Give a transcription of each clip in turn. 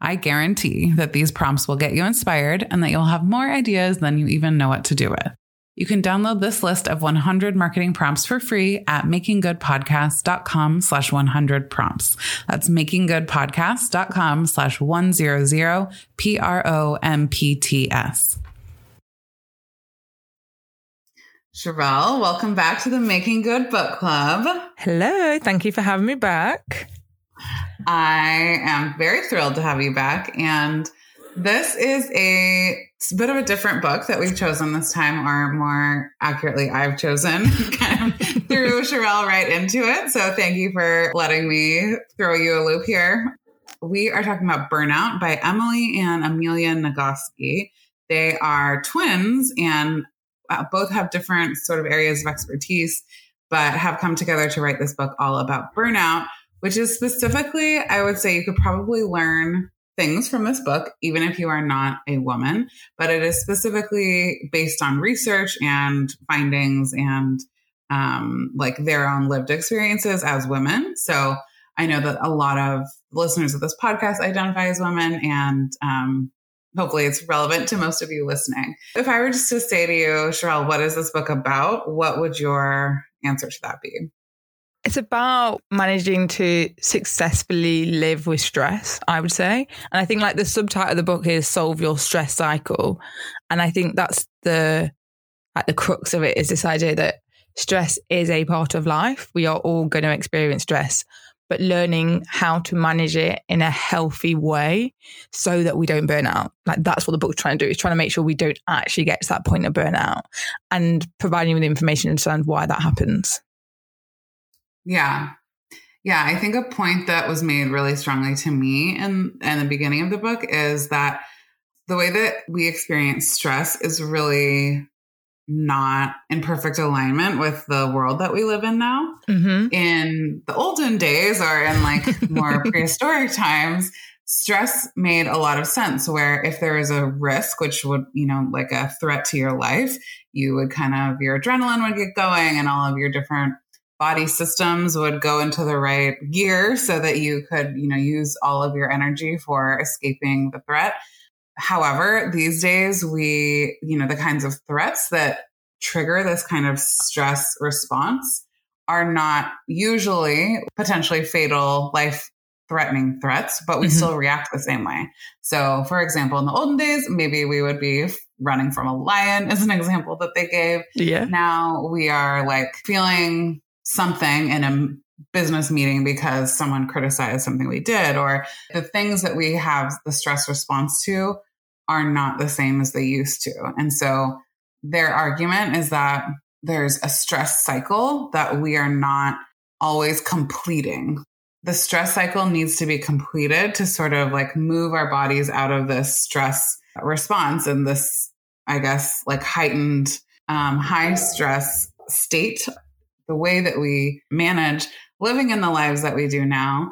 I guarantee that these prompts will get you inspired and that you'll have more ideas than you even know what to do with. You can download this list of 100 marketing prompts for free at makinggoodpodcast.com slash 100 prompts. That's makinggoodpodcast.com slash 100 P-R-O-M-P-T-S. Sherelle, welcome back to the Making Good Book Club. Hello. Thank you for having me back. I am very thrilled to have you back. And this is a bit of a different book that we've chosen this time, or more accurately, I've chosen threw Sherelle right into it. So thank you for letting me throw you a loop here. We are talking about Burnout by Emily and Amelia Nagoski. They are twins and uh, both have different sort of areas of expertise, but have come together to write this book all about burnout which is specifically, I would say you could probably learn things from this book, even if you are not a woman, but it is specifically based on research and findings and um, like their own lived experiences as women. So I know that a lot of listeners of this podcast identify as women and um, hopefully it's relevant to most of you listening. If I were just to say to you, Sherelle, what is this book about? What would your answer to that be? It's about managing to successfully live with stress, I would say. And I think like the subtitle of the book is solve your stress cycle. And I think that's the like the crux of it is this idea that stress is a part of life. We are all going to experience stress, but learning how to manage it in a healthy way so that we don't burn out. Like that's what the book's trying to do. Is trying to make sure we don't actually get to that point of burnout and providing you with information to understand why that happens. Yeah. Yeah, I think a point that was made really strongly to me in, in the beginning of the book is that the way that we experience stress is really not in perfect alignment with the world that we live in now. Mm-hmm. In the olden days or in like more prehistoric times, stress made a lot of sense where if there is a risk, which would, you know, like a threat to your life, you would kind of, your adrenaline would get going and all of your different body systems would go into the right gear so that you could, you know, use all of your energy for escaping the threat. However, these days we, you know, the kinds of threats that trigger this kind of stress response are not usually potentially fatal life threatening threats, but we mm-hmm. still react the same way. So, for example, in the olden days, maybe we would be running from a lion, as an example that they gave. Yeah. Now we are like feeling something in a business meeting because someone criticized something we did, or the things that we have the stress response to are not the same as they used to. And so their argument is that there's a stress cycle that we are not always completing. The stress cycle needs to be completed to sort of like move our bodies out of this stress response and this, I guess, like heightened um, high stress state the way that we manage living in the lives that we do now,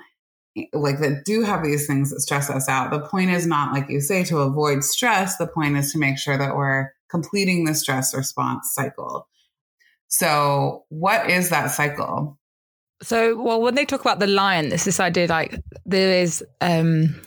like that do have these things that stress us out. The point is not, like you say, to avoid stress. The point is to make sure that we're completing the stress response cycle. So, what is that cycle? So, well, when they talk about the lion, it's this idea like there is um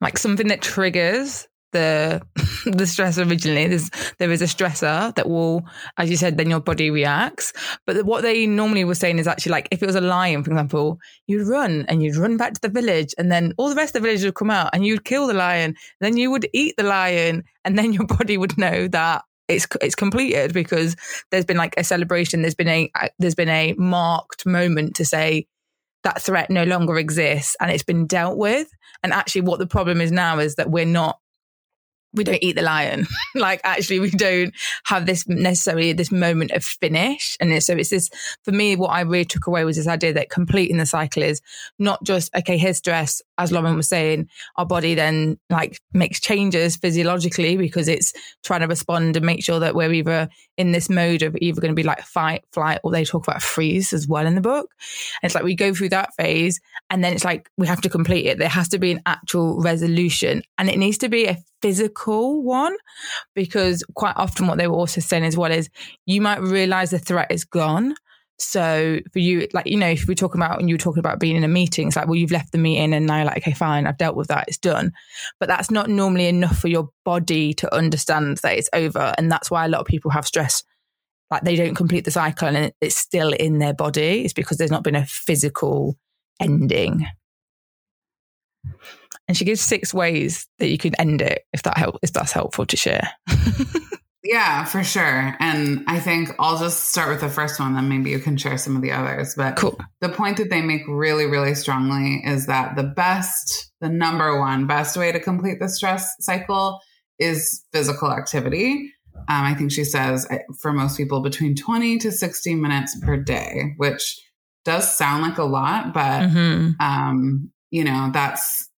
like something that triggers the the stress originally. There's there is a stressor that will, as you said, then your body reacts. But what they normally were saying is actually like if it was a lion, for example, you'd run and you'd run back to the village, and then all the rest of the village would come out, and you'd kill the lion. Then you would eat the lion, and then your body would know that it's it's completed because there's been like a celebration. There's been a there's been a marked moment to say that threat no longer exists and it's been dealt with. And actually, what the problem is now is that we're not we don't eat the lion. like actually we don't have this necessarily this moment of finish. And so it's this, for me, what I really took away was this idea that completing the cycle is not just, okay, here's stress. As Lauren was saying, our body then like makes changes physiologically because it's trying to respond and make sure that we're either in this mode of either going to be like fight, flight, or they talk about freeze as well in the book. And it's like we go through that phase and then it's like we have to complete it. There has to be an actual resolution and it needs to be a physical one because quite often what they were also saying as well is you might realize the threat is gone. So for you, like, you know, if we're talking about, and you were talking about being in a meeting, it's like, well, you've left the meeting and now you're like, okay, fine, I've dealt with that, it's done. But that's not normally enough for your body to understand that it's over. And that's why a lot of people have stress. Like they don't complete the cycle and it's still in their body. It's because there's not been a physical ending and she gives six ways that you can end it if that help if that's helpful to share. yeah, for sure. And I think I'll just start with the first one, then maybe you can share some of the others. But cool. the point that they make really, really strongly is that the best, the number one best way to complete the stress cycle is physical activity. Um, I think she says for most people between 20 to 60 minutes per day, which does sound like a lot, but mm-hmm. um, you know, that's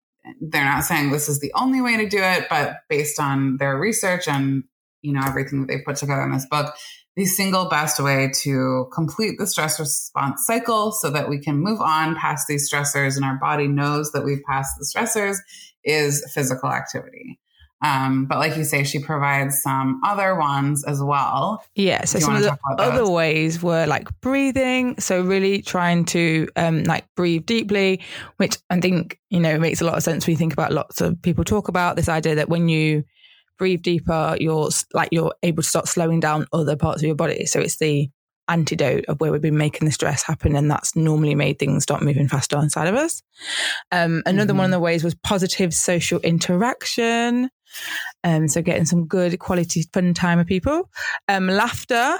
they're not saying this is the only way to do it, but based on their research and you know everything that they've put together in this book, the single best way to complete the stress response cycle so that we can move on past these stressors and our body knows that we've passed the stressors is physical activity. Um, but like you say, she provides some other ones as well. Yeah. So some of the other ways were like breathing. So really trying to um, like breathe deeply, which I think, you know, makes a lot of sense when you think about lots of people talk about this idea that when you breathe deeper, you're like, you're able to start slowing down other parts of your body. So it's the antidote of where we've been making the stress happen. And that's normally made things start moving faster inside of us. Um, another mm-hmm. one of the ways was positive social interaction. Um, so getting some good quality fun time with people. Um, laughter,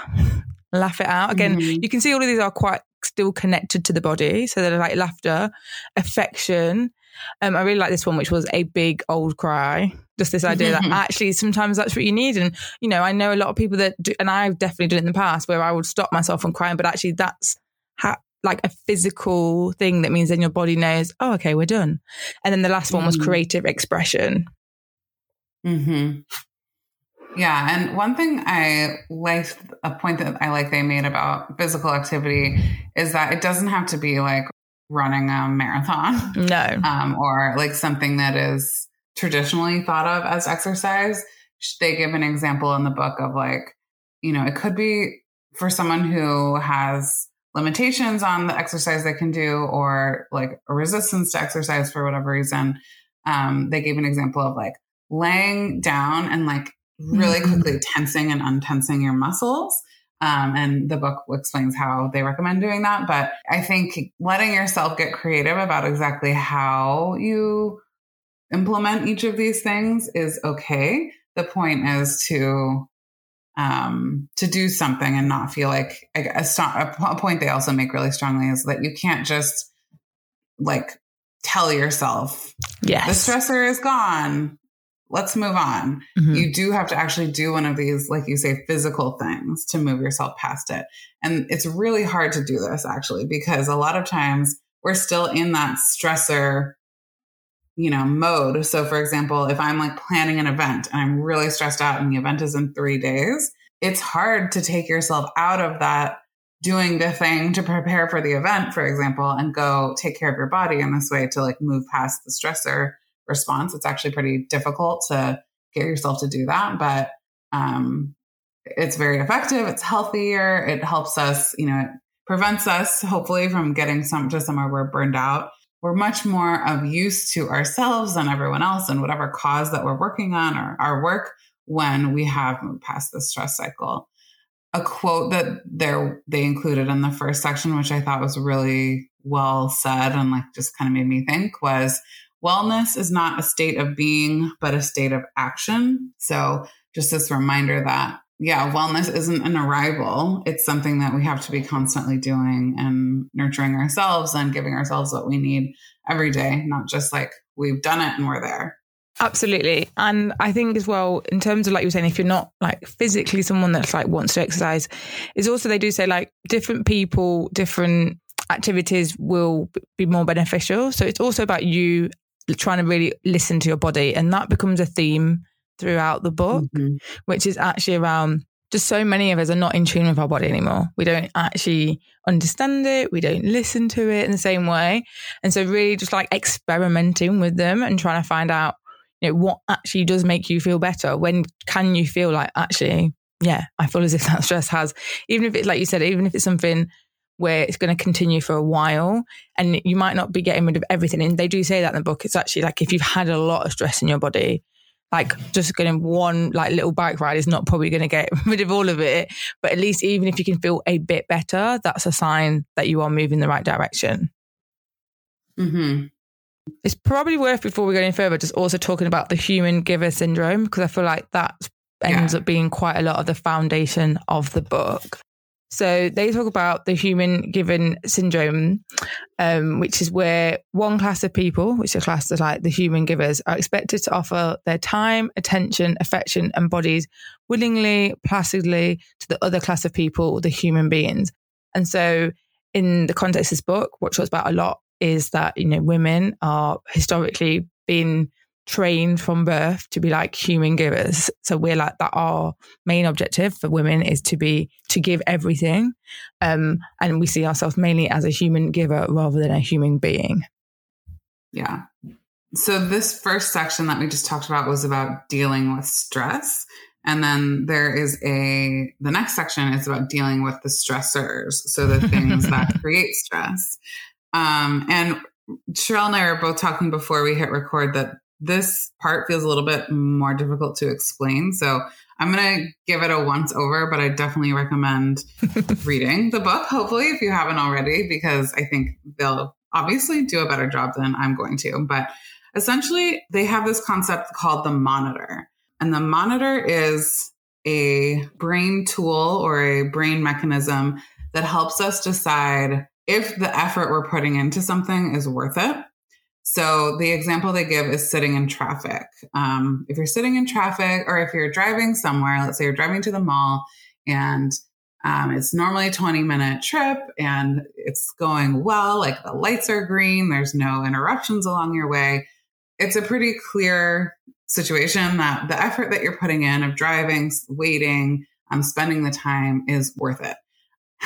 laugh it out. Again, mm-hmm. you can see all of these are quite still connected to the body. So they're like laughter, affection. Um, I really like this one, which was a big old cry. Just this idea that actually sometimes that's what you need. And, you know, I know a lot of people that do, and I've definitely done it in the past where I would stop myself from crying, but actually that's how, like a physical thing that means then your body knows, oh, okay, we're done. And then the last one was mm. creative expression. Hmm. Yeah, and one thing I liked, a point that I like they made about physical activity is that it doesn't have to be like running a marathon, no, um, or like something that is traditionally thought of as exercise. They give an example in the book of like, you know, it could be for someone who has limitations on the exercise they can do or like a resistance to exercise for whatever reason. Um, they gave an example of like laying down and like really mm-hmm. quickly tensing and untensing your muscles. Um, and the book explains how they recommend doing that. But I think letting yourself get creative about exactly how you implement each of these things is okay. The point is to um, to do something and not feel like a, a, a point they also make really strongly is that you can't just like tell yourself, yes, the stressor is gone let's move on. Mm-hmm. You do have to actually do one of these, like you say, physical things to move yourself past it. And it's really hard to do this actually, because a lot of times we're still in that stressor, you know, mode. So for example, if I'm like planning an event and I'm really stressed out and the event is in three days, it's hard to take yourself out of that doing the thing to prepare for the event, for example, and go take care of your body in this way to like move past the stressor response. It's actually pretty difficult to get yourself to do that, but um, it's very effective. It's healthier. It helps us, you know, it prevents us hopefully from getting some to somewhere we're burned out. We're much more of use to ourselves than everyone else and whatever cause that we're working on or our work when we have moved past the stress cycle. A quote that they they included in the first section, which I thought was really well said and like just kind of made me think was Wellness is not a state of being, but a state of action. So just this reminder that, yeah, wellness isn't an arrival. It's something that we have to be constantly doing and nurturing ourselves and giving ourselves what we need every day, not just like we've done it and we're there. Absolutely. And I think as well, in terms of like you were saying, if you're not like physically someone that's like wants to exercise, is also they do say like different people, different activities will be more beneficial. So it's also about you trying to really listen to your body. And that becomes a theme throughout the book, mm-hmm. which is actually around just so many of us are not in tune with our body anymore. We don't actually understand it. We don't listen to it in the same way. And so really just like experimenting with them and trying to find out, you know, what actually does make you feel better. When can you feel like actually, yeah, I feel as if that stress has, even if it's like you said, even if it's something where it's going to continue for a while and you might not be getting rid of everything. And they do say that in the book. It's actually like if you've had a lot of stress in your body, like just getting one like little bike ride is not probably going to get rid of all of it. But at least even if you can feel a bit better, that's a sign that you are moving the right direction. Mm-hmm. It's probably worth before we go any further, just also talking about the human giver syndrome because I feel like that ends yeah. up being quite a lot of the foundation of the book. So they talk about the human giver syndrome, um, which is where one class of people, which are classed as like the human givers, are expected to offer their time, attention, affection, and bodies willingly, placidly to the other class of people, the human beings. And so, in the context of this book, what talks about a lot is that you know women are historically been trained from birth to be like human givers. So we're like that our main objective for women is to be to give everything. Um, and we see ourselves mainly as a human giver rather than a human being. Yeah. So this first section that we just talked about was about dealing with stress. And then there is a the next section is about dealing with the stressors. So the things that create stress. Um, and Sherelle and I were both talking before we hit record that this part feels a little bit more difficult to explain. So I'm going to give it a once over, but I definitely recommend reading the book, hopefully, if you haven't already, because I think they'll obviously do a better job than I'm going to. But essentially, they have this concept called the monitor. And the monitor is a brain tool or a brain mechanism that helps us decide if the effort we're putting into something is worth it so the example they give is sitting in traffic. Um, if you're sitting in traffic or if you're driving somewhere, let's say you're driving to the mall and um, it's normally a 20 minute trip and it's going well, like the lights are green, there's no interruptions along your way. It's a pretty clear situation that the effort that you're putting in of driving, waiting, um, spending the time is worth it.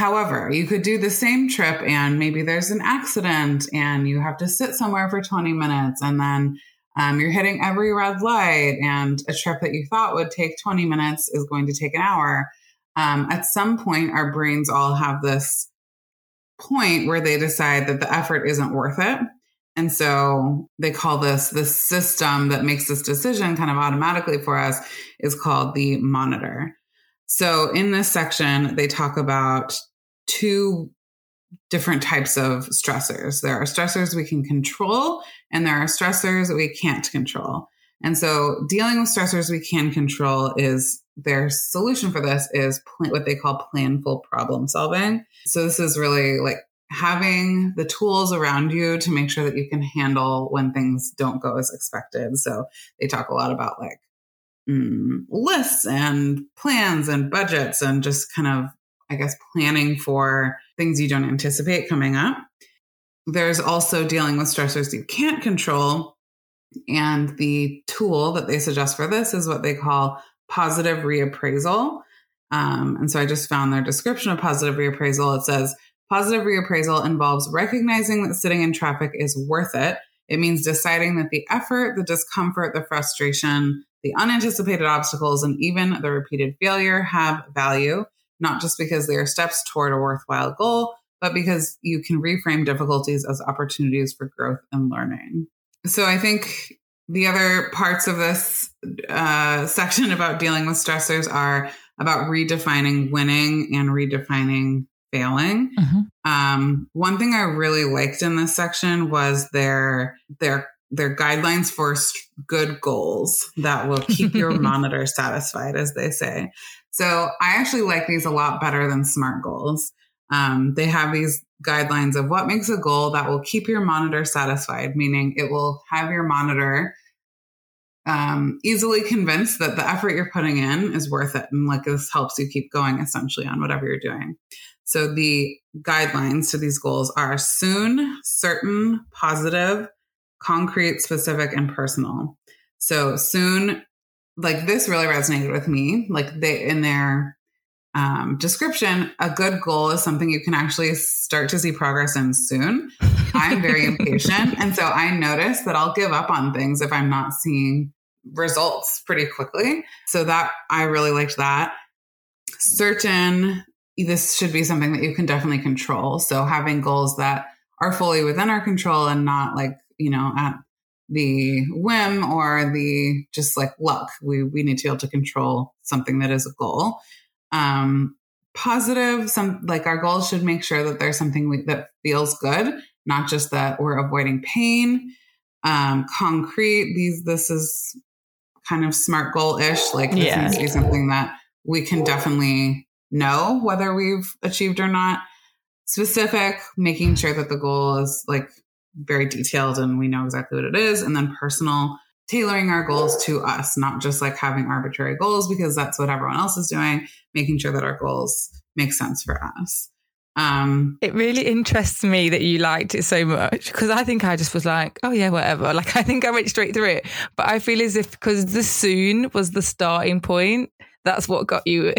However, you could do the same trip and maybe there's an accident and you have to sit somewhere for 20 minutes and then um, you're hitting every red light and a trip that you thought would take 20 minutes is going to take an hour. Um, at some point, our brains all have this point where they decide that the effort isn't worth it. And so they call this the system that makes this decision kind of automatically for us is called the monitor. So in this section, they talk about two different types of stressors. There are stressors we can control, and there are stressors that we can't control. And so dealing with stressors we can control is their solution for this is what they call planful problem solving. So this is really like having the tools around you to make sure that you can handle when things don't go as expected. So they talk a lot about like mm, lists and plans and budgets and just kind of, I guess, planning for things you don't anticipate coming up. There's also dealing with stressors you can't control. And the tool that they suggest for this is what they call positive reappraisal. Um, and so I just found their description of positive reappraisal. It says positive reappraisal involves recognizing that sitting in traffic is worth it. It means deciding that the effort, the discomfort, the frustration, the unanticipated obstacles and even the repeated failure have value, not just because they are steps toward a worthwhile goal, but because you can reframe difficulties as opportunities for growth and learning. So I think the other parts of this uh, section about dealing with stressors are about redefining winning and redefining failing. Mm-hmm. Um, one thing I really liked in this section was their their they're guidelines for good goals that will keep your monitor satisfied, as they say. So I actually like these a lot better than SMART goals. Um, they have these guidelines of what makes a goal that will keep your monitor satisfied, meaning it will have your monitor um, easily convinced that the effort you're putting in is worth it. And like this helps you keep going essentially on whatever you're doing. So the guidelines to these goals are soon, certain, positive, concrete, specific, and personal. So soon, like this really resonated with me. Like they in their um, description, a good goal is something you can actually start to see progress in soon. I'm very impatient. And so I notice that I'll give up on things if I'm not seeing results pretty quickly. So that I really liked that. Certain, this should be something that you can definitely control. So having goals that are fully within our control and not like, you know, at the whim or the just like luck. We we need to be able to control something that is a goal um, positive. Some like our goals should make sure that there's something we, that feels good, not just that we're avoiding pain. Um, concrete. These this is kind of smart goal ish. Like this yeah. needs to be something that we can definitely know whether we've achieved or not. Specific, making sure that the goal is like very detailed and we know exactly what it is. And then personal, tailoring our goals to us, not just like having arbitrary goals because that's what everyone else is doing, making sure that our goals make sense for us. Um, it really interests me that you liked it so much because I think I just was like, oh yeah, whatever. Like I think I went straight through it, but I feel as if because the soon was the starting point, that's what got you.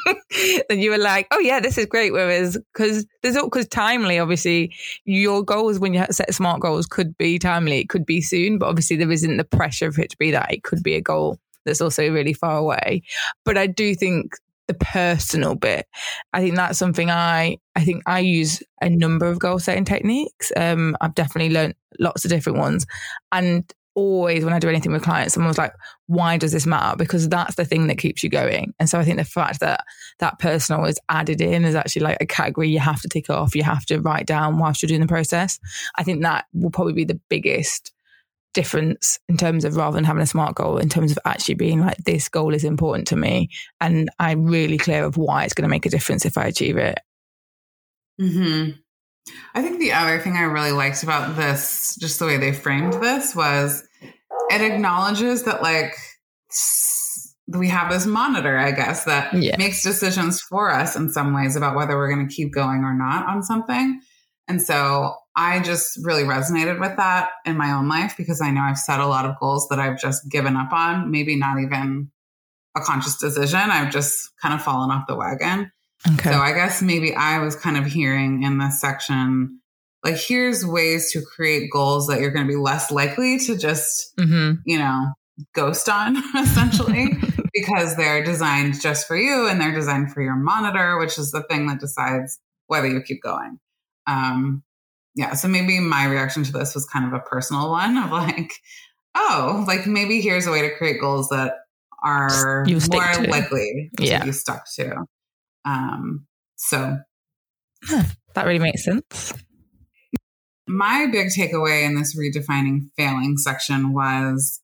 and you were like, oh yeah, this is great. Whereas, because there's because timely, obviously, your goals when you set smart goals could be timely, it could be soon, but obviously there isn't the pressure for it to be that. It could be a goal that's also really far away. But I do think the personal bit, I think that's something I I think I use a number of goal setting techniques. Um, I've definitely learned lots of different ones, and always when I do anything with clients, someone's like, why does this matter? Because that's the thing that keeps you going. And so I think the fact that that personal is added in is actually like a category you have to tick off, you have to write down whilst you're doing the process. I think that will probably be the biggest difference in terms of rather than having a smart goal, in terms of actually being like, this goal is important to me. And I'm really clear of why it's going to make a difference if I achieve it. Hmm. I think the other thing I really liked about this, just the way they framed this, was it acknowledges that like we have this monitor, I guess, that yeah. makes decisions for us in some ways about whether we're going to keep going or not on something. And so I just really resonated with that in my own life because I know I've set a lot of goals that I've just given up on, maybe not even a conscious decision. I've just kind of fallen off the wagon. Okay. So I guess maybe I was kind of hearing in this section, like, here's ways to create goals that you're going to be less likely to just, mm-hmm. you know, ghost on essentially because they're designed just for you and they're designed for your monitor, which is the thing that decides whether you keep going. Um, yeah. So maybe my reaction to this was kind of a personal one of like, oh, like maybe here's a way to create goals that are more likely to yeah. be stuck to. Um, so huh, that really makes sense. My big takeaway in this redefining failing section was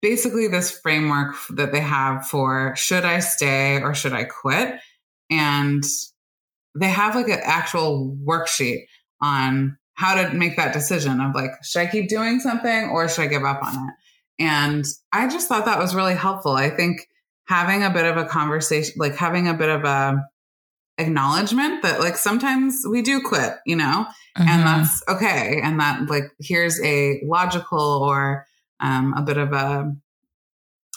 basically this framework that they have for should I stay or should I quit? And they have like an actual worksheet on how to make that decision of like, should I keep doing something or should I give up on it? And I just thought that was really helpful. I think having a bit of a conversation, like having a bit of a acknowledgement that like sometimes we do quit, you know, mm-hmm. and that's okay. And that like here's a logical or um, a bit of a,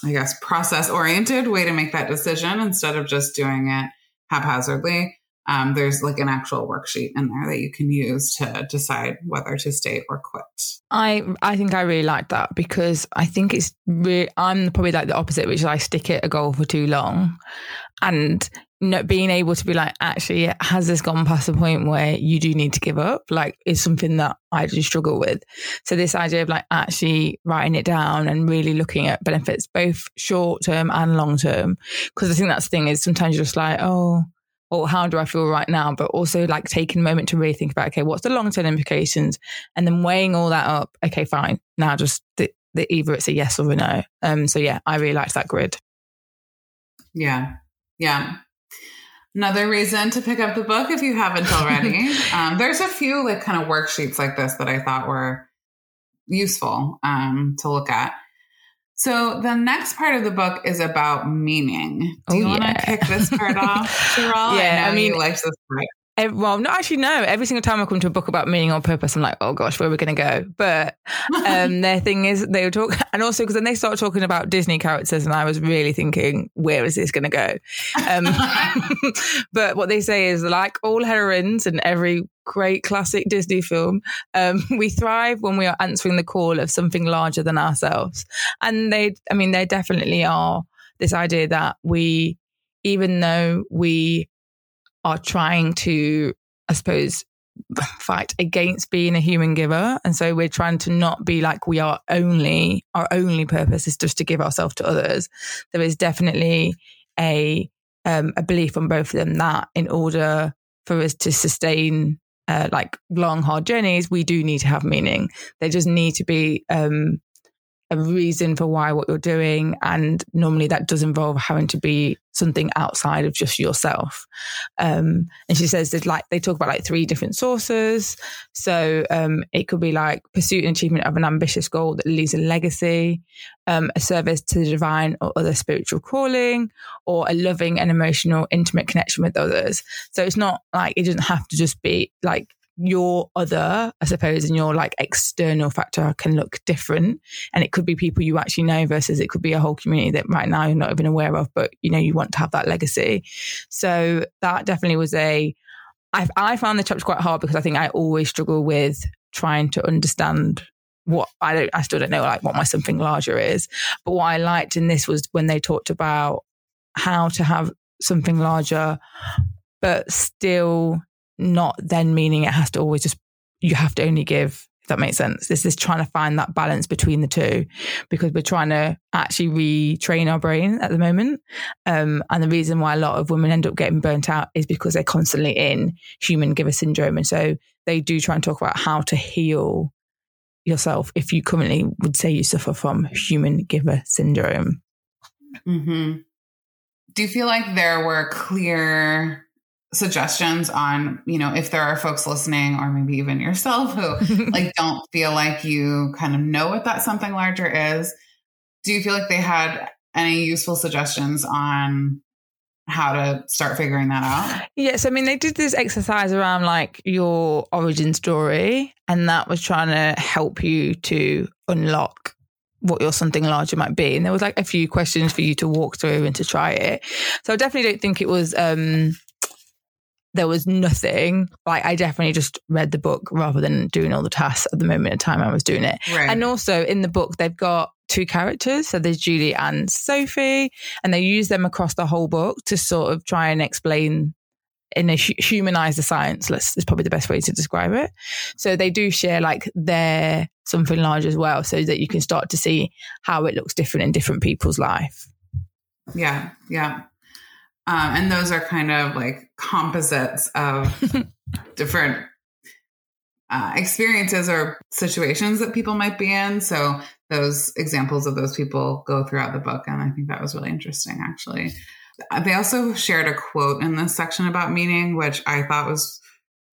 I guess, process oriented way to make that decision instead of just doing it haphazardly um, there's like an actual worksheet in there that you can use to decide whether to stay or quit. I I think I really like that because I think it's really I'm probably like the opposite, which is I stick at a goal for too long, and not being able to be like, actually, has this gone past the point where you do need to give up? Like, is something that I do struggle with. So this idea of like actually writing it down and really looking at benefits, both short term and long term, because I think that's the thing is sometimes you're just like, oh or how do I feel right now? But also like taking a moment to really think about, okay, what's the long term implications? And then weighing all that up. Okay, fine. Now just the, the either it's a yes or a no. Um, so yeah, I really liked that grid. Yeah. Yeah. Another reason to pick up the book if you haven't already. um, there's a few like kind of worksheets like this that I thought were useful um, to look at. So the next part of the book is about meaning. Do Oh, you want to yeah. kick this part off, Sherelle? Yeah, I know mean- you liked this part. Ev- well, no, actually, no. Every single time I come to a book about meaning or purpose, I'm like, oh gosh, where are we going to go? But um, their thing is they would talk, and also because then they start talking about Disney characters, and I was really thinking, where is this going to go? Um, but what they say is, like all heroines and every great classic Disney film, um, we thrive when we are answering the call of something larger than ourselves. And they, I mean, they definitely are this idea that we, even though we are trying to, I suppose, fight against being a human giver. And so we're trying to not be like we are only, our only purpose is just to give ourselves to others. There is definitely a, um, a belief on both of them that in order for us to sustain uh, like long, hard journeys, we do need to have meaning. There just need to be um, a reason for why what you're doing. And normally that does involve having to be something outside of just yourself. Um, and she says that like they talk about like three different sources. So um, it could be like pursuit and achievement of an ambitious goal that leaves a legacy, um, a service to the divine or other spiritual calling, or a loving and emotional, intimate connection with others. So it's not like it doesn't have to just be like your other, I suppose, and your like external factor can look different. And it could be people you actually know versus it could be a whole community that right now you're not even aware of, but you know, you want to have that legacy. So that definitely was a, I, I found the chapter quite hard because I think I always struggle with trying to understand what I don't, I still don't know like what my something larger is. But what I liked in this was when they talked about how to have something larger, but still not then meaning it has to always just you have to only give if that makes sense. This is trying to find that balance between the two because we're trying to actually retrain our brain at the moment. Um, and the reason why a lot of women end up getting burnt out is because they're constantly in human giver syndrome. And so they do try and talk about how to heal yourself if you currently would say you suffer from human giver syndrome. Hmm Do you feel like there were clear suggestions on, you know, if there are folks listening or maybe even yourself who like don't feel like you kind of know what that something larger is? Do you feel like they had any useful suggestions on how to start figuring that out? Yes, I mean they did this exercise around like your origin story, and that was trying to help you to unlock what your something larger might be. And there was like a few questions for you to walk through and to try it. So I definitely don't think it was um there was nothing. Like I definitely just read the book rather than doing all the tasks at the moment in time I was doing it. Right. And also in the book, they've got two characters. So there's Julie and Sophie, and they use them across the whole book to sort of try and explain in a hu- humanize the science. Let's is probably the best way to describe it. So they do share like their something large as well, so that you can start to see how it looks different in different people's life. Yeah, yeah. Um, and those are kind of like composites of different uh, experiences or situations that people might be in. So those examples of those people go throughout the book. And I think that was really interesting, actually. Uh, They also shared a quote in this section about meaning, which I thought was,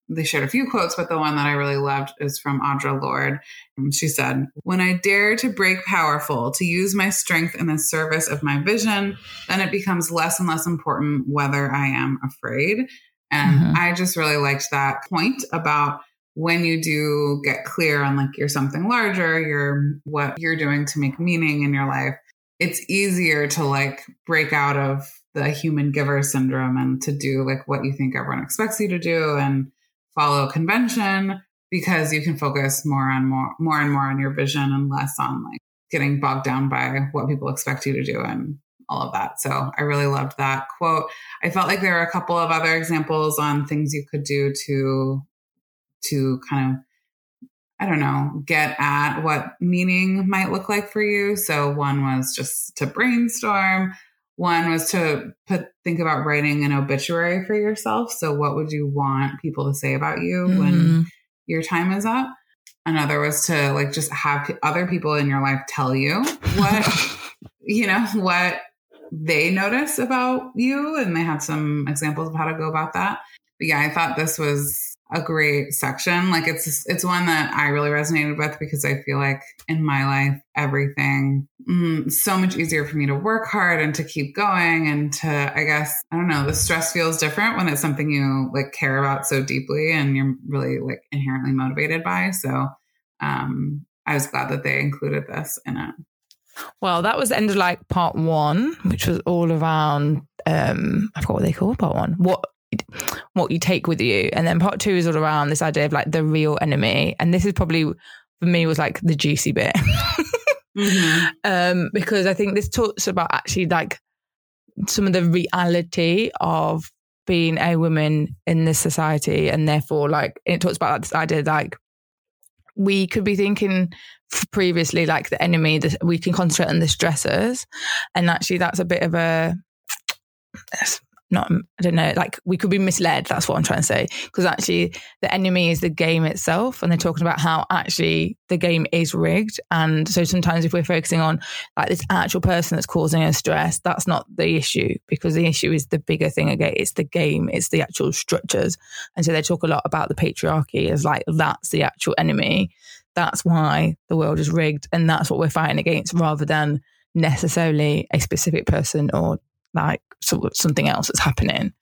they shared a few quotes, but the one that I really loved is from Audre Lorde. She said, When I dare to break powerful, to use my strength in the service of my vision, then it becomes less and less important whether I am afraid. And Mhm. I just really liked that point about when you do get clear on like you're something larger, you're what you're doing to make meaning in your life, it's easier to like break out of the human giver syndrome and to do like what you think everyone expects you to do and follow convention because you can focus more on more more and more on your vision and less on like getting bogged down by what people expect you to do and all of that. So I really loved that quote. I felt like there were a couple of other examples on things you could do to to kind of I don't know, get at what meaning might look like for you. So one was just to brainstorm. One was to put think about writing an obituary for yourself. So what would you want people to say about you when Mm. your time is up? Another was to like just have other people in your life tell you what you know what they notice about you and they had some examples of how to go about that but yeah i thought this was a great section. Like it's it's one that I really resonated with because I feel like in my life everything mm, so much easier for me to work hard and to keep going and to I guess I don't know the stress feels different when it's something you like care about so deeply and you're really like inherently motivated by. So um, I was glad that they included this in it. Well, that was the end of like part one, which was all around um I forgot what they called part one. What what you take with you. And then part two is all around this idea of like the real enemy. And this is probably for me was like the juicy bit. mm-hmm. um, because I think this talks about actually like some of the reality of being a woman in this society and therefore like it talks about like, this idea like we could be thinking previously like the enemy that we can concentrate on the stressors and actually that's a bit of a not um, I don't know, like we could be misled. That's what I'm trying to say. Because actually, the enemy is the game itself, and they're talking about how actually the game is rigged. And so sometimes if we're focusing on like this actual person that's causing us stress, that's not the issue because the issue is the bigger thing. Again, it's the game, it's the actual structures. And so they talk a lot about the patriarchy as like that's the actual enemy. That's why the world is rigged, and that's what we're fighting against, rather than necessarily a specific person or like something else that's happening.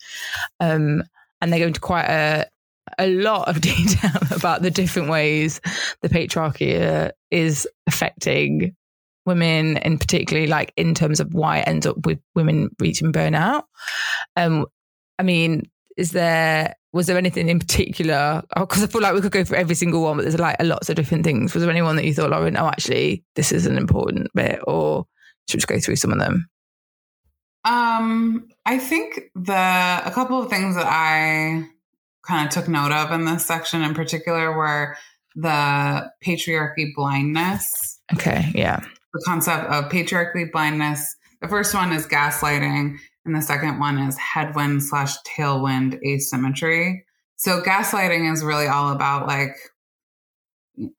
Um, and they go into quite a a lot of detail about the different ways the patriarchy uh, is affecting women, and particularly like in terms of why it ends up with women reaching burnout. Um, I mean, is there was there anything in particular? Because oh, I feel like we could go through every single one, but there's like a lots of different things. Was there anyone that you thought, Lauren, oh, actually, this is an important bit, or should we just go through some of them? Um, I think the a couple of things that I kind of took note of in this section in particular were the patriarchy blindness. Okay, yeah. The concept of patriarchy blindness. The first one is gaslighting, and the second one is headwind slash tailwind asymmetry. So gaslighting is really all about like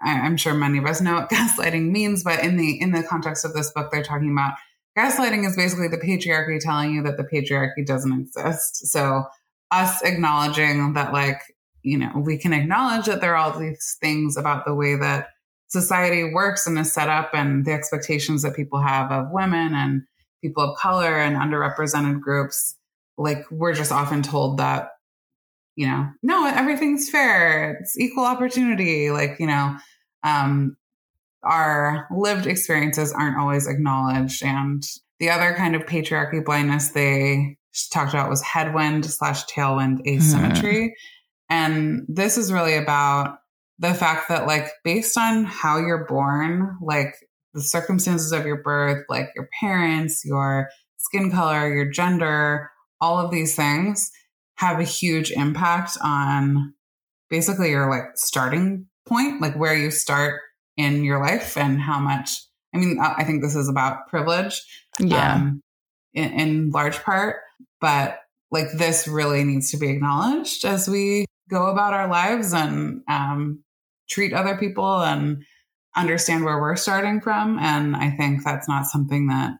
I'm sure many of us know what gaslighting means, but in the in the context of this book, they're talking about gaslighting is basically the patriarchy telling you that the patriarchy doesn't exist. So us acknowledging that like, you know, we can acknowledge that there are all these things about the way that society works and is set up and the expectations that people have of women and people of color and underrepresented groups. Like we're just often told that, you know, no, everything's fair. It's equal opportunity. Like, you know, um, our lived experiences aren't always acknowledged. And the other kind of patriarchy blindness they talked about was headwind slash tailwind asymmetry. Mm. And this is really about the fact that, like, based on how you're born, like the circumstances of your birth, like your parents, your skin color, your gender, all of these things have a huge impact on basically your like starting point, like where you start in your life and how much i mean i think this is about privilege yeah. um, in, in large part but like this really needs to be acknowledged as we go about our lives and um, treat other people and understand where we're starting from. And i think that's not something that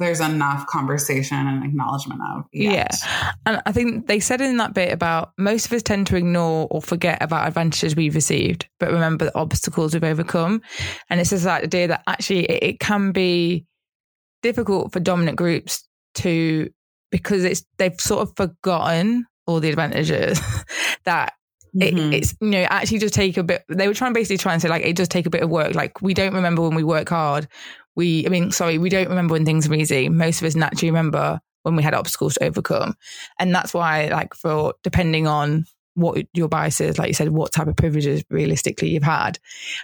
there's enough conversation and acknowledgement of. Yet. Yeah. And I think they said in that bit about most of us tend to ignore or forget about advantages we've received, but remember the obstacles we've overcome. And it's this idea that actually it, it can be difficult for dominant groups to, because it's they've sort of forgotten all the advantages that it, mm-hmm. it's you know actually just take a bit they were trying basically trying to say like it does take a bit of work like we don't remember when we work hard we, I mean, sorry, we don't remember when things are easy. Most of us naturally remember when we had obstacles to overcome. And that's why, like, for depending on what your bias is, like you said, what type of privileges realistically you've had.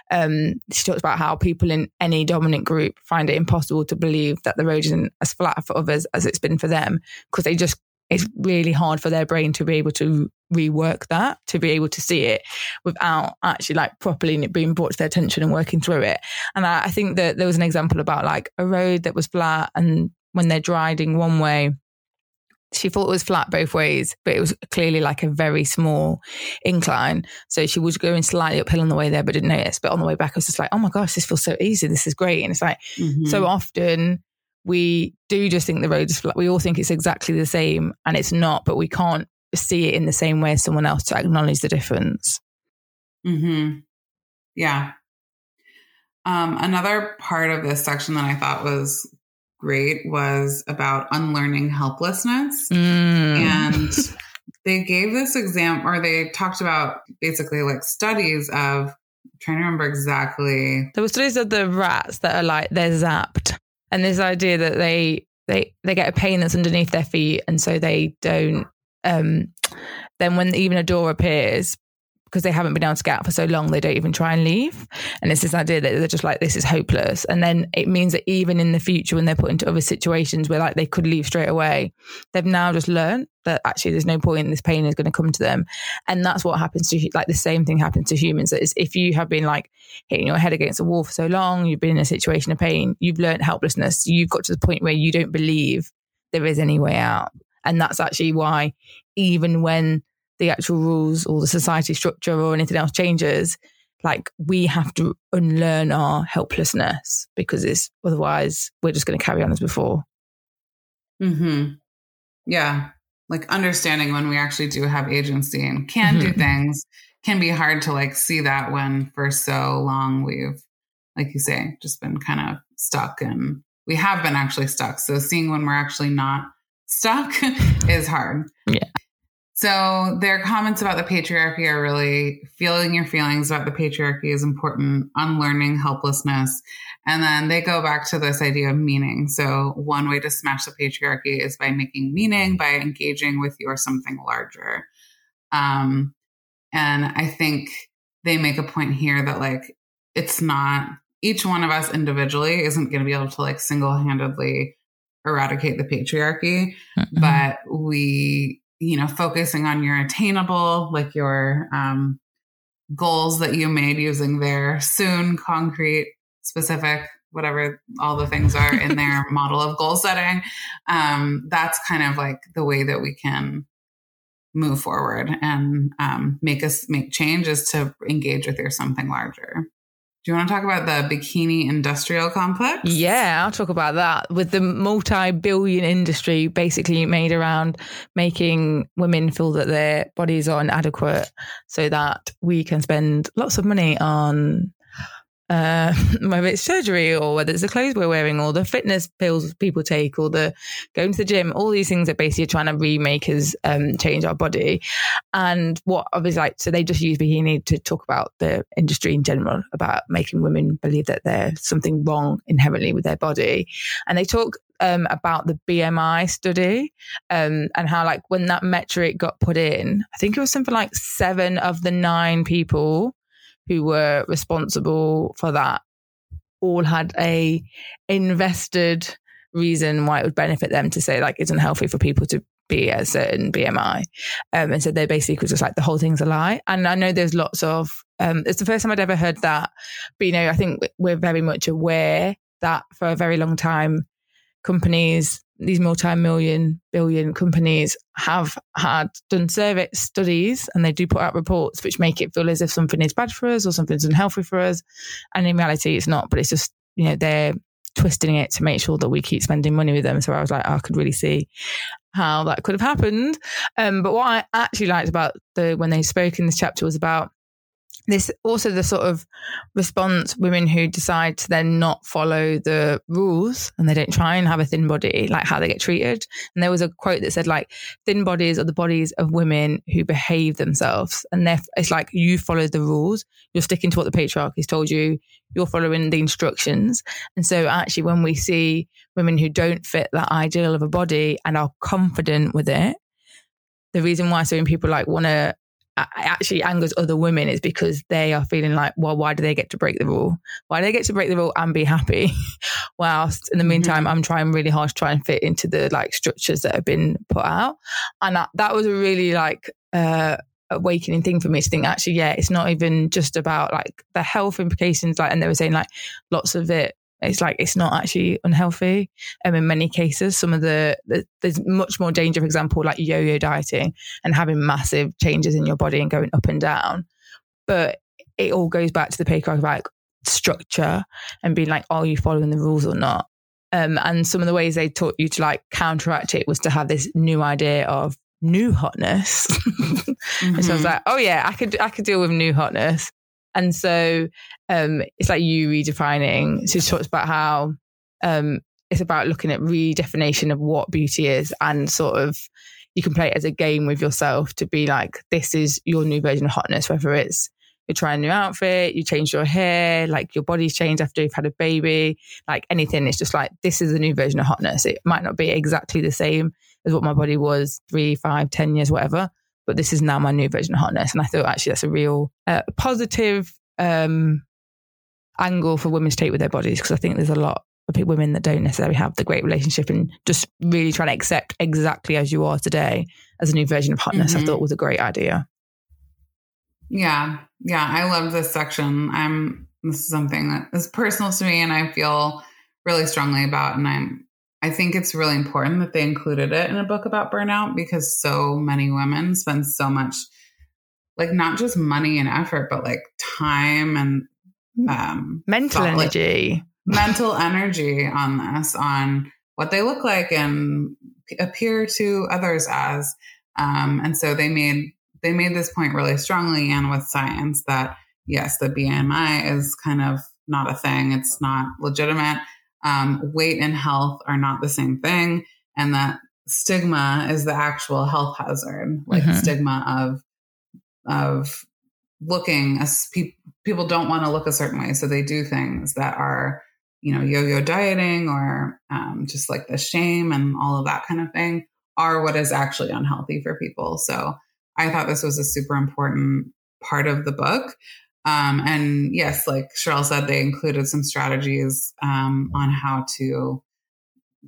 Um, she talks about how people in any dominant group find it impossible to believe that the road isn't as flat for others as it's been for them because they just it's really hard for their brain to be able to rework that to be able to see it without actually like properly being brought to their attention and working through it. And I, I, think that there was an example about like a road that was flat and when they're driving one way she thought it was flat both ways but it was clearly like a very small incline. So she was going slightly uphill on the way there but didn't notice. But on the way back i was just like oh my gosh this feels so easy. This is great. And it's like mm-hmm. so often we do just think the road is flat. We all think it's exactly the same and it's not, but we can't see it in the same way as someone else to acknowledge the difference. Hmm. Yeah. Um, another part of this section that I thought was great was about unlearning helplessness. Mm. And they gave this exam, or they talked about basically like studies of, I'm trying to remember exactly. There were studies of the rats that are like they're zapped, and this idea that they they they get a pain that's underneath their feet, and so they don't. Um, then when even a door appears, because they haven't been able to get out for so long, they don't even try and leave. And it's this idea that they're just like, this is hopeless. And then it means that even in the future, when they're put into other situations where like they could leave straight away, they've now just learned that actually there's no point, this pain is going to come to them. And that's what happens to, like the same thing happens to humans. That is, if you have been like hitting your head against a wall for so long, you've been in a situation of pain, you've learned helplessness. You've got to the point where you don't believe there is any way out. And that's actually why, even when the actual rules or the society structure or anything else changes, like we have to unlearn our helplessness because it's otherwise we're just going to carry on as before. Hmm. Yeah. Like understanding when we actually do have agency and can do Mhm. things can be hard to like see that when for so long we've, like you say, just been kind of stuck and we have been actually stuck. So seeing when we're actually not stuck is hard. Yeah. So their comments about the patriarchy are really feeling your feelings about the patriarchy is important, unlearning helplessness. And then they go back to this idea of meaning. So one way to smash the patriarchy is by making meaning, by engaging with your something larger. Um, and I think they make a point here that like it's not each one of us individually isn't going to be able to like single-handedly eradicate the patriarchy Mhm. but we you know focusing on your attainable like your um goals that you made using their soon concrete specific whatever all the things are in their model of goal setting um that's kind of like the way that we can move forward and um, make us make changes to engage with your something larger do you want to talk about the bikini industrial complex Yeah, I'll talk about that. With the multi billion industry basically made around making women feel that their bodies are inadequate so that we can spend lots of money on uh, whether it's surgery or whether it's the clothes we're wearing or the fitness pills people take or the going to the gym, all these things that basically are trying to remake us um, change our body. And what obviously like, so they just use bikini to talk about the industry in general, about making women believe that there's something wrong inherently with their body. And they talk um, about the BMI study um, and how, like, when that metric got put in, I think it was something like seven of the nine people who were responsible for that all had a invested reason why it would benefit them to say like it's unhealthy for people to be at a certain BMI. Um, and so they basically was just like the whole thing's a lie. And I know there's lots of um, it's the first time I'd ever heard that, but you know I think we're very much aware that for a very long time companies these multi-million billion companies have had done survey studies and they do put out reports which make it feel as if something is bad for us or something's unhealthy for us. And in reality it's not but it's just you know they're twisting it to make sure that we keep spending money with them. So i was like i could really see how that could have happened. Um, but what i actually liked about the when they spoke in this chapter was about this also the sort of response women who decide to then not follow the rules and they don't try and have a thin body like how they get treated. And there was a quote that said like thin bodies are the bodies of women who behave themselves and it's like you follow the rules. You're sticking to what the patriarchy's told you. You're following the instructions. And so actually when we see women who don't fit that ideal of a body and are confident with it the reason why so many people like want to actually angers other women is because they are feeling like, well, why do they get to break the rule? Why do they get to break the rule and be happy? Whilst in the meantime, mm-hmm. I'm trying really hard to try and fit into the like structures that have been put out. And that, that was a really like, uh, awakening thing for me to think actually yeah it's not even just about like the health implications like and they were saying like lots of it it's like it's not actually unhealthy. Um, in many cases, some of the, the, there's much more danger. For example, like yo-yo dieting and having massive changes in your body and going up and down. But it all goes back to the patriarchy like structure and being like, are you following the rules or not? Um, and some of the ways they taught you to like counteract it was to have this new idea of new hotness. mm-hmm. And so I was mm-hmm. like, oh yeah, I could I could deal with new hotness. And so um, it's like you redefining. So she talks about how um, it's about looking at redefinition of what beauty is and sort of you can play it as a game with yourself to be like, this is your new version of hotness, whether it's you're trying a new outfit, you change your hair, like your body's changed after you've had a baby, like anything. It's just like, this is a new version of hotness. It might not be exactly the same as what my body was three, five, ten years, whatever, but this is now my new version of hotness. And I thought actually that's a real uh, positive um, angle for women to take with their bodies because I think there's a lot of women that don't necessarily have the great relationship and just really trying to accept exactly as you are today as a new version of hotness. Mm-hmm. I thought was a great idea. Yeah. Yeah. I love this section. I'm, this is something that is personal to me and I feel really strongly about. And I'm, I think it's really important that they included it in a book about burnout because so many women spend so much, like, not just money and effort, but like time and um, mental thought, energy, like, mental energy on this, on what they look like and appear to others as. Um, and so they made they made this point really strongly and with science that yes, the BMI is kind of not a thing. It's not legitimate. Um, weight and health are not the same thing. And that stigma is the actual health hazard, like mm-hmm. stigma of, of looking as pe- people don't want to look a certain way. So they do things that are, you know, yo-yo dieting or um, just like the shame and all of that kind of thing are what is actually unhealthy for people. So I thought this was a super important part of the book. Um, and yes, like Sherelle said, they included some strategies um, on how to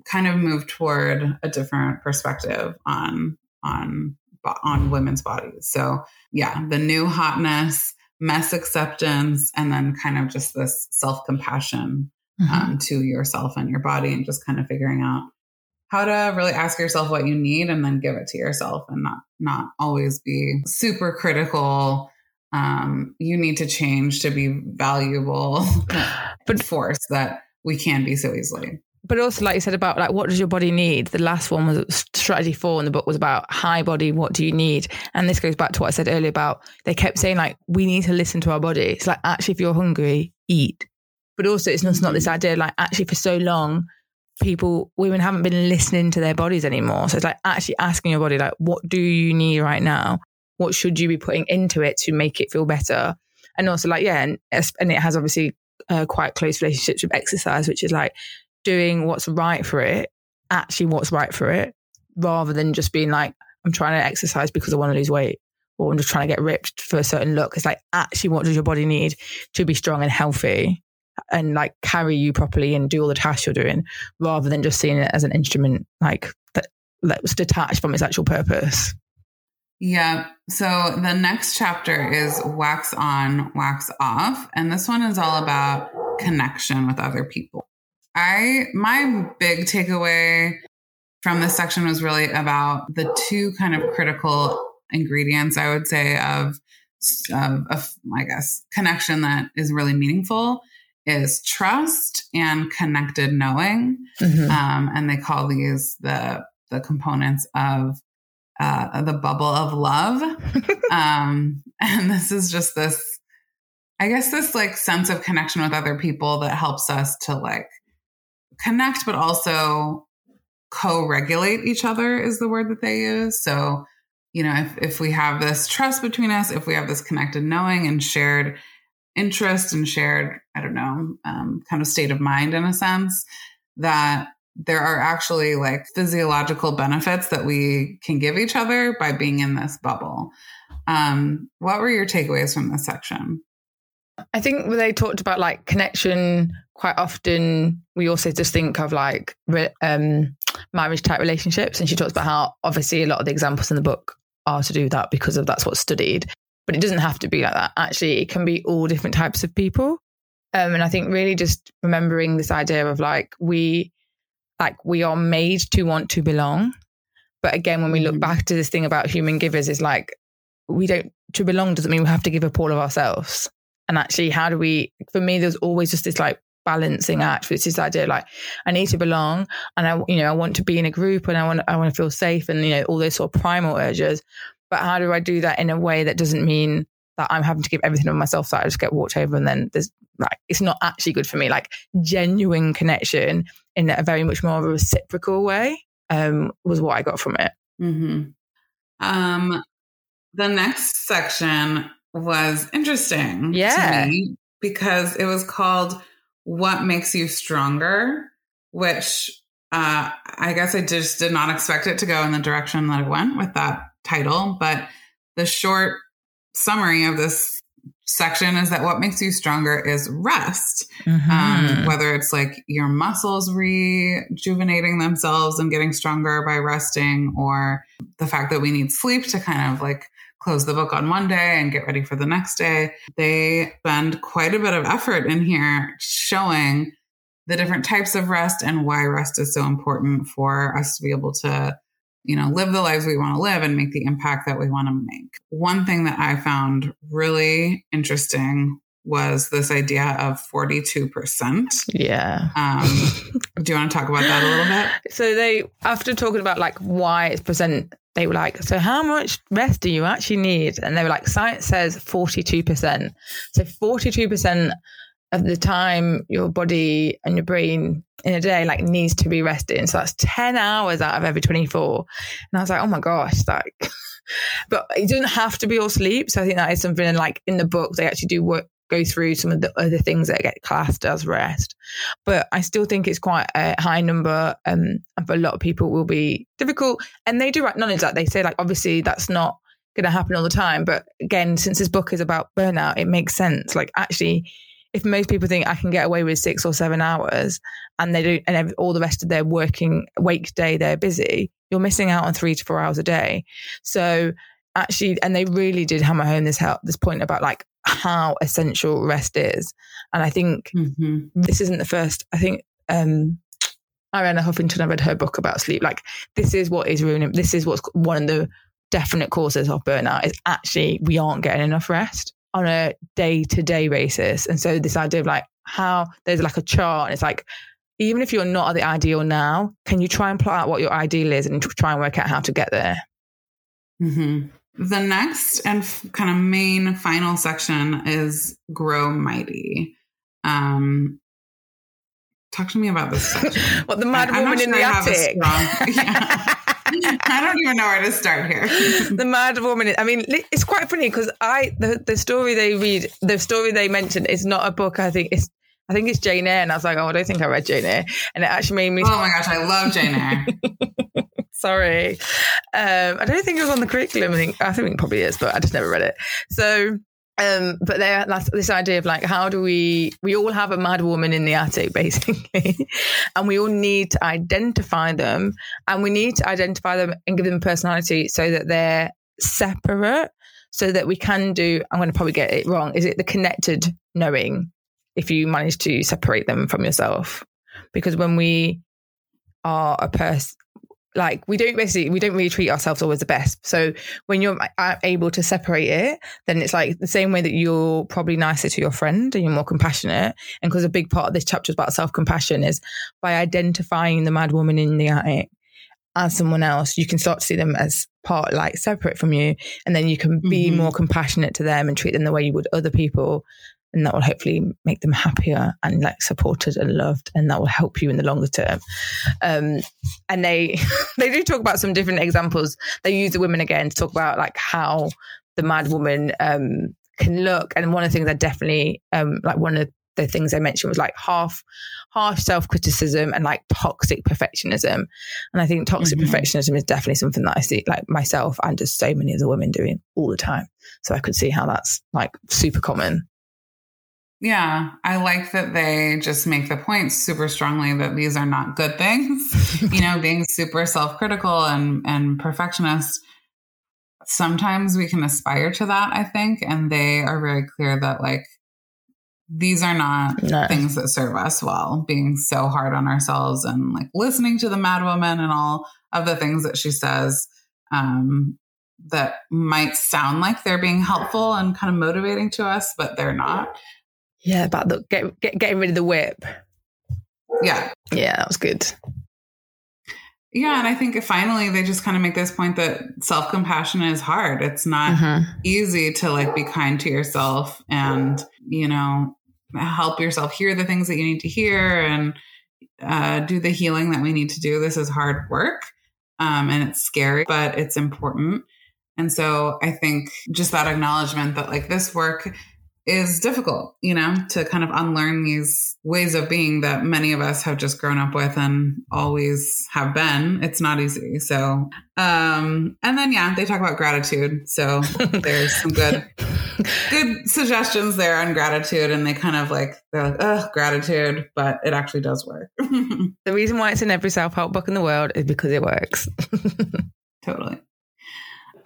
kind of move toward a different perspective on on on women's bodies. So yeah, the new hotness, mess acceptance, and then kind of just this self compassion mm-hmm. um, to yourself and your body, and just kind of figuring out how to really ask yourself what you need and then give it to yourself and not not always be super critical um, you need to change to be valuable but force that we can be so easily. But also like you said about like what does your body need? The last one was strategy four in the book was about Hi body what do you need? And this goes back to what i said earlier about they kept saying like we need to listen to our body. It's like actually if you're hungry eat. But also it's not, it's not this idea like actually for so long people, women haven't been listening to their bodies anymore. So it's like actually asking your body, like, what do you need right now? What should you be putting into it to make it feel better? And also, like, yeah, and, and it has obviously uh, quite close relationships with exercise, which is like doing what's right for it, actually what's right for it, rather than just being like, I'm trying to exercise because I want to lose weight or I'm just trying to get ripped for a certain look. It's like, actually, what does your body need to be strong and healthy? and like carry you properly and do all the tasks you're doing rather than just seeing it as an instrument like that, that was detached from its actual purpose. Yeah. So the next chapter is wax on, wax off. And this one is all about connection with other people. I, my big takeaway from this section was really about the two kind of critical ingredients, I would say, of, of, of I guess, connection that is really meaningful is trust and connected knowing. Mm-hmm. Um, and they call these the the components of uh, the bubble of love. um, and this is just this, I guess, this like sense of connection with other people that helps us to like connect, but also co-regulate each other is the word that they use. So, you know, if, if we have this trust between us, if we have this connected knowing and shared interest and shared, I don't know, um, kind of state of mind in a sense, that there are actually like physiological benefits that we can give each other by being in this bubble. Um, what were your takeaways from this section? I think they talked about like connection, quite often we also just think of like um, marriage type relationships. And she talks about how obviously a lot of the examples in the book are to do that because of that's what's studied but it doesn't have to be like that. Actually, it can be all different types of people. Um, and I think really just remembering this idea of like we, like we are made to want to belong. But again, when we look mm. back to this thing about human givers, is like we don't to belong doesn't mean we have to give up all of ourselves. And actually, how do we? For me, there's always just this like balancing act with this idea like I need to belong and I you know I want to be in a group and I want I want to feel safe and you know all those sort of primal urges but how do I do that in a way that doesn't mean that I'm having to give everything of myself so I just get walked over and then there's like it's not actually good for me like genuine connection in a very much more of a reciprocal way um was what I got from it mm-hmm. um the next section was interesting yeah because it was called what makes you stronger, which uh, I guess I just did not expect it to go in the direction that it went with that title. But the short summary of this section is that what makes you stronger is rest. Mm-hmm. Um, whether it's like your muscles rejuvenating themselves and getting stronger by resting, or the fact that we need sleep to kind of like close the book on one day and get ready for the next day. They spend quite a bit of effort in here showing the different types of rest and why rest is so important for us to be able to you know live the lives we want to live and make the impact that we want to make one thing that i found really interesting was this idea of 42%. Yeah. Um, do you want to talk about that a little bit? So they, after talking about like why it's percent, they were like, so how much rest do you actually need? And they were like, science says 42%. So 42% of the time your body and your brain in a day like needs to be resting. So that's 10 hours out of every 24. And I was like, oh my gosh, like, but it doesn't have to be all sleep. So I think that is something like in the book, they actually do work go through some of the other things that get classed as rest. But I still think it's quite a high number. Um, and for a lot of people will be difficult. And they do acknowledge that. They say, like, obviously that's not going to happen all the time. But again, since this book is about burnout, it makes sense. Like, actually, if most people think I can get away with six or seven hours and they don't, and all the rest of their working wake day, they're busy, you're missing out on three to four hours a day. So actually, and they really did hammer home this help, this point about like how essential rest is. And I think mm-hmm. this isn't the first, I think, um, Arianna Huffington, I read her book about sleep. Like, this is what is ruining, this is what's one of the definite causes of burnout is actually we aren't getting enough rest on a day to day basis. And so, this idea of like how there's like a chart, and it's like, even if you're not at the ideal now, can you try and plot out what your ideal is and try and work out how to get there? Mm-hmm. The next and f- kind of main final section is grow mighty. Um, talk to me about this section. what the mad I, woman sure in the attic? Strong, yeah. I don't even know where to start here. the mad woman. I mean, it's quite funny because I the, the story they read, the story they mentioned is not a book. I think it's I think it's Jane Eyre, and I was like, oh, I don't think I read Jane Eyre, and it actually made me. Oh my gosh, I love Jane Eyre. Sorry. Um, I don't think it was on the curriculum. I think, I think it probably is, but I just never read it. So, um, but there, that's this idea of like, how do we, we all have a mad woman in the attic, basically, and we all need to identify them and we need to identify them and give them personality so that they're separate so that we can do, I'm going to probably get it wrong. Is it the connected knowing if you manage to separate them from yourself? Because when we are a person, like we don't basically we don't really treat ourselves always the best. So when you're able to separate it then it's like the same way that you're probably nicer to your friend and you're more compassionate. And because a big part of this chapter is about self-compassion is by identifying the mad woman in the attic as someone else you can start to see them as part like separate from you. And then you can be mm-hmm. more compassionate to them and treat them the way you would other people and that will hopefully make them happier and like supported and loved and that will help you in the longer term um, and they they do talk about some different examples they use the women again to talk about like how the mad woman um, can look and one of the things i definitely um, like one of the things they mentioned was like half harsh self criticism and like toxic perfectionism. And I think toxic mm-hmm. perfectionism is definitely something that I see like myself and just so many other women doing all the time. So I could see how that's like super common. Yeah, I like that they just make the point super strongly that these are not good things. you know, being super self-critical and and perfectionist. Sometimes we can aspire to that, I think, and they are very clear that like these are not no. things that serve us well. Being so hard on ourselves and like listening to the mad woman and all of the things that she says um, that might sound like they're being helpful and kind of motivating to us, but they're not Yeah, about the get, get, getting rid of the whip. Yeah. Yeah, that was good. Yeah, and I think finally they just kind of make this point that self compassion is hard. It's not mm-hmm. easy to like be kind to yourself and you know help yourself hear the things that you need to hear and uh, do the healing that we need to do. This is hard work, um, and it's scary, but it's important. And so I think just that acknowledgement that like this work is difficult, you know, to kind of unlearn these ways of being that many of us have just grown up with and always have been. It's not easy. So, um, and then yeah, they talk about gratitude. So there's some good, good suggestions there on gratitude. And they kind of like, they're like, oh, gratitude, but it actually does work. the reason why it's in every self help book in the world is because it works. totally.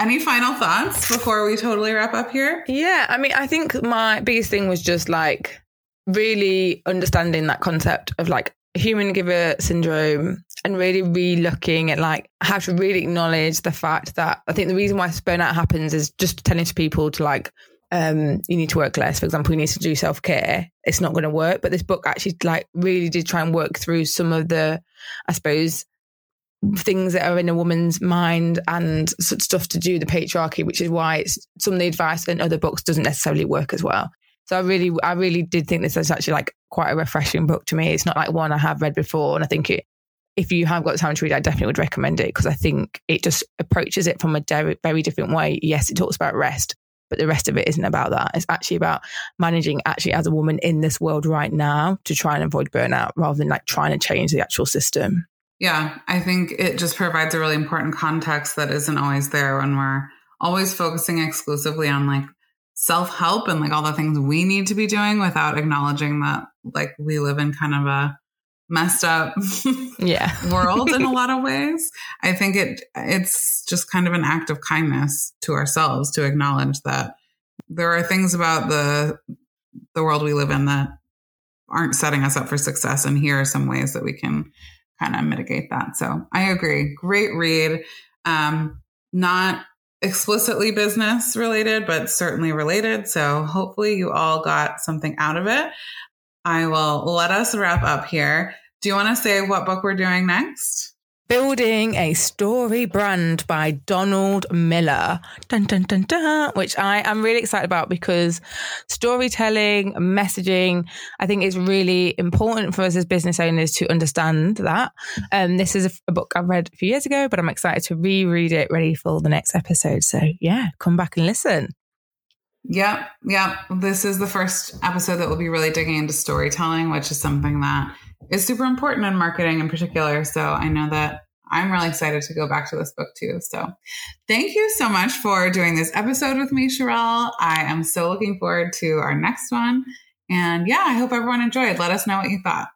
Any final thoughts before we totally wrap up here? Yeah, I mean, I think my biggest thing was just like really understanding that concept of like human giver syndrome and really re-looking at like how to really acknowledge the fact that I think the reason why burnout happens is just telling to people to like um, you need to work less. For example, you need to do self care. It's not going to work. But this book actually like really did try and work through some of the, I suppose, things that are in a woman's mind and stuff to do the patriarchy, which is why it's some of the advice in other books doesn't necessarily work as well. So I really, I really did think this is actually like quite a refreshing book to me. It's not like one I have read before, and I think it, if you have got time to read, I definitely would recommend it because I think it just approaches it from a very different way. Yes, it talks about rest, but the rest of it isn't about that. It's actually about managing actually as a woman in this world right now to try and avoid burnout rather than like trying to change the actual system. Yeah, I think it just provides a really important context that isn't always there when we're always focusing exclusively on like self help and like all the things we need to be doing without acknowledging that like we live in kind of a messed up yeah. world in a lot of ways. I think it it's just kind of an act of kindness to ourselves to acknowledge that there are things about the the world we live in that aren't setting us up for success and here are some ways that we can kind of mitigate that. So I agree. Great read. Um, not explicitly business related, but certainly related. So hopefully you all got something out of it. I will let us wrap up here. Do you want to say what book we're doing next? Building a StoryBrand by Donald Miller, dun, dun, dun, dun, which I am really excited about because storytelling, messaging, I think is really important for us as business owners to understand that. Um, this is a, a book I read a few years ago, but I'm excited to reread it ready for the next episode. So, yeah, come back and listen. Yeah, yep. This is the first episode that we'll be really digging into storytelling, which is something that is super important in marketing in particular. So I know that I'm really excited to go back to this book too. So thank you so much for doing this episode with me, Sherelle. I am so looking forward to our next one. And yeah, I hope everyone enjoyed. Let us know what you thought.